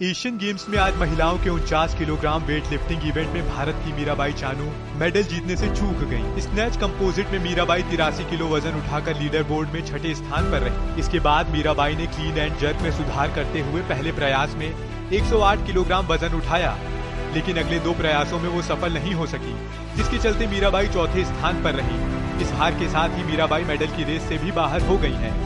Asian games में आज महिलाओं के उनचास किलोग्राम वेट लिफ्टिंग इवेंट में भारत की मीराबाई चानू मेडल जीतने से चूक गई स्नैच कंपोजिट में मीराबाई तिरासी किलो वज़न उठाकर लीडर बोर्ड में छठे स्थान पर रही। इसके बाद मीराबाई ने क्लीन एंड जर्क में सुधार करते हुए पहले प्रयास में 108 किलोग्राम वज़न उठाया, लेकिन अगले दो प्रयासों में वो सफल नहीं हो सकी, जिसके चलते मीराबाई चौथे स्थान पर रही। इस हार के साथ ही मीराबाई मेडल की रेस से भी बाहर हो गई है।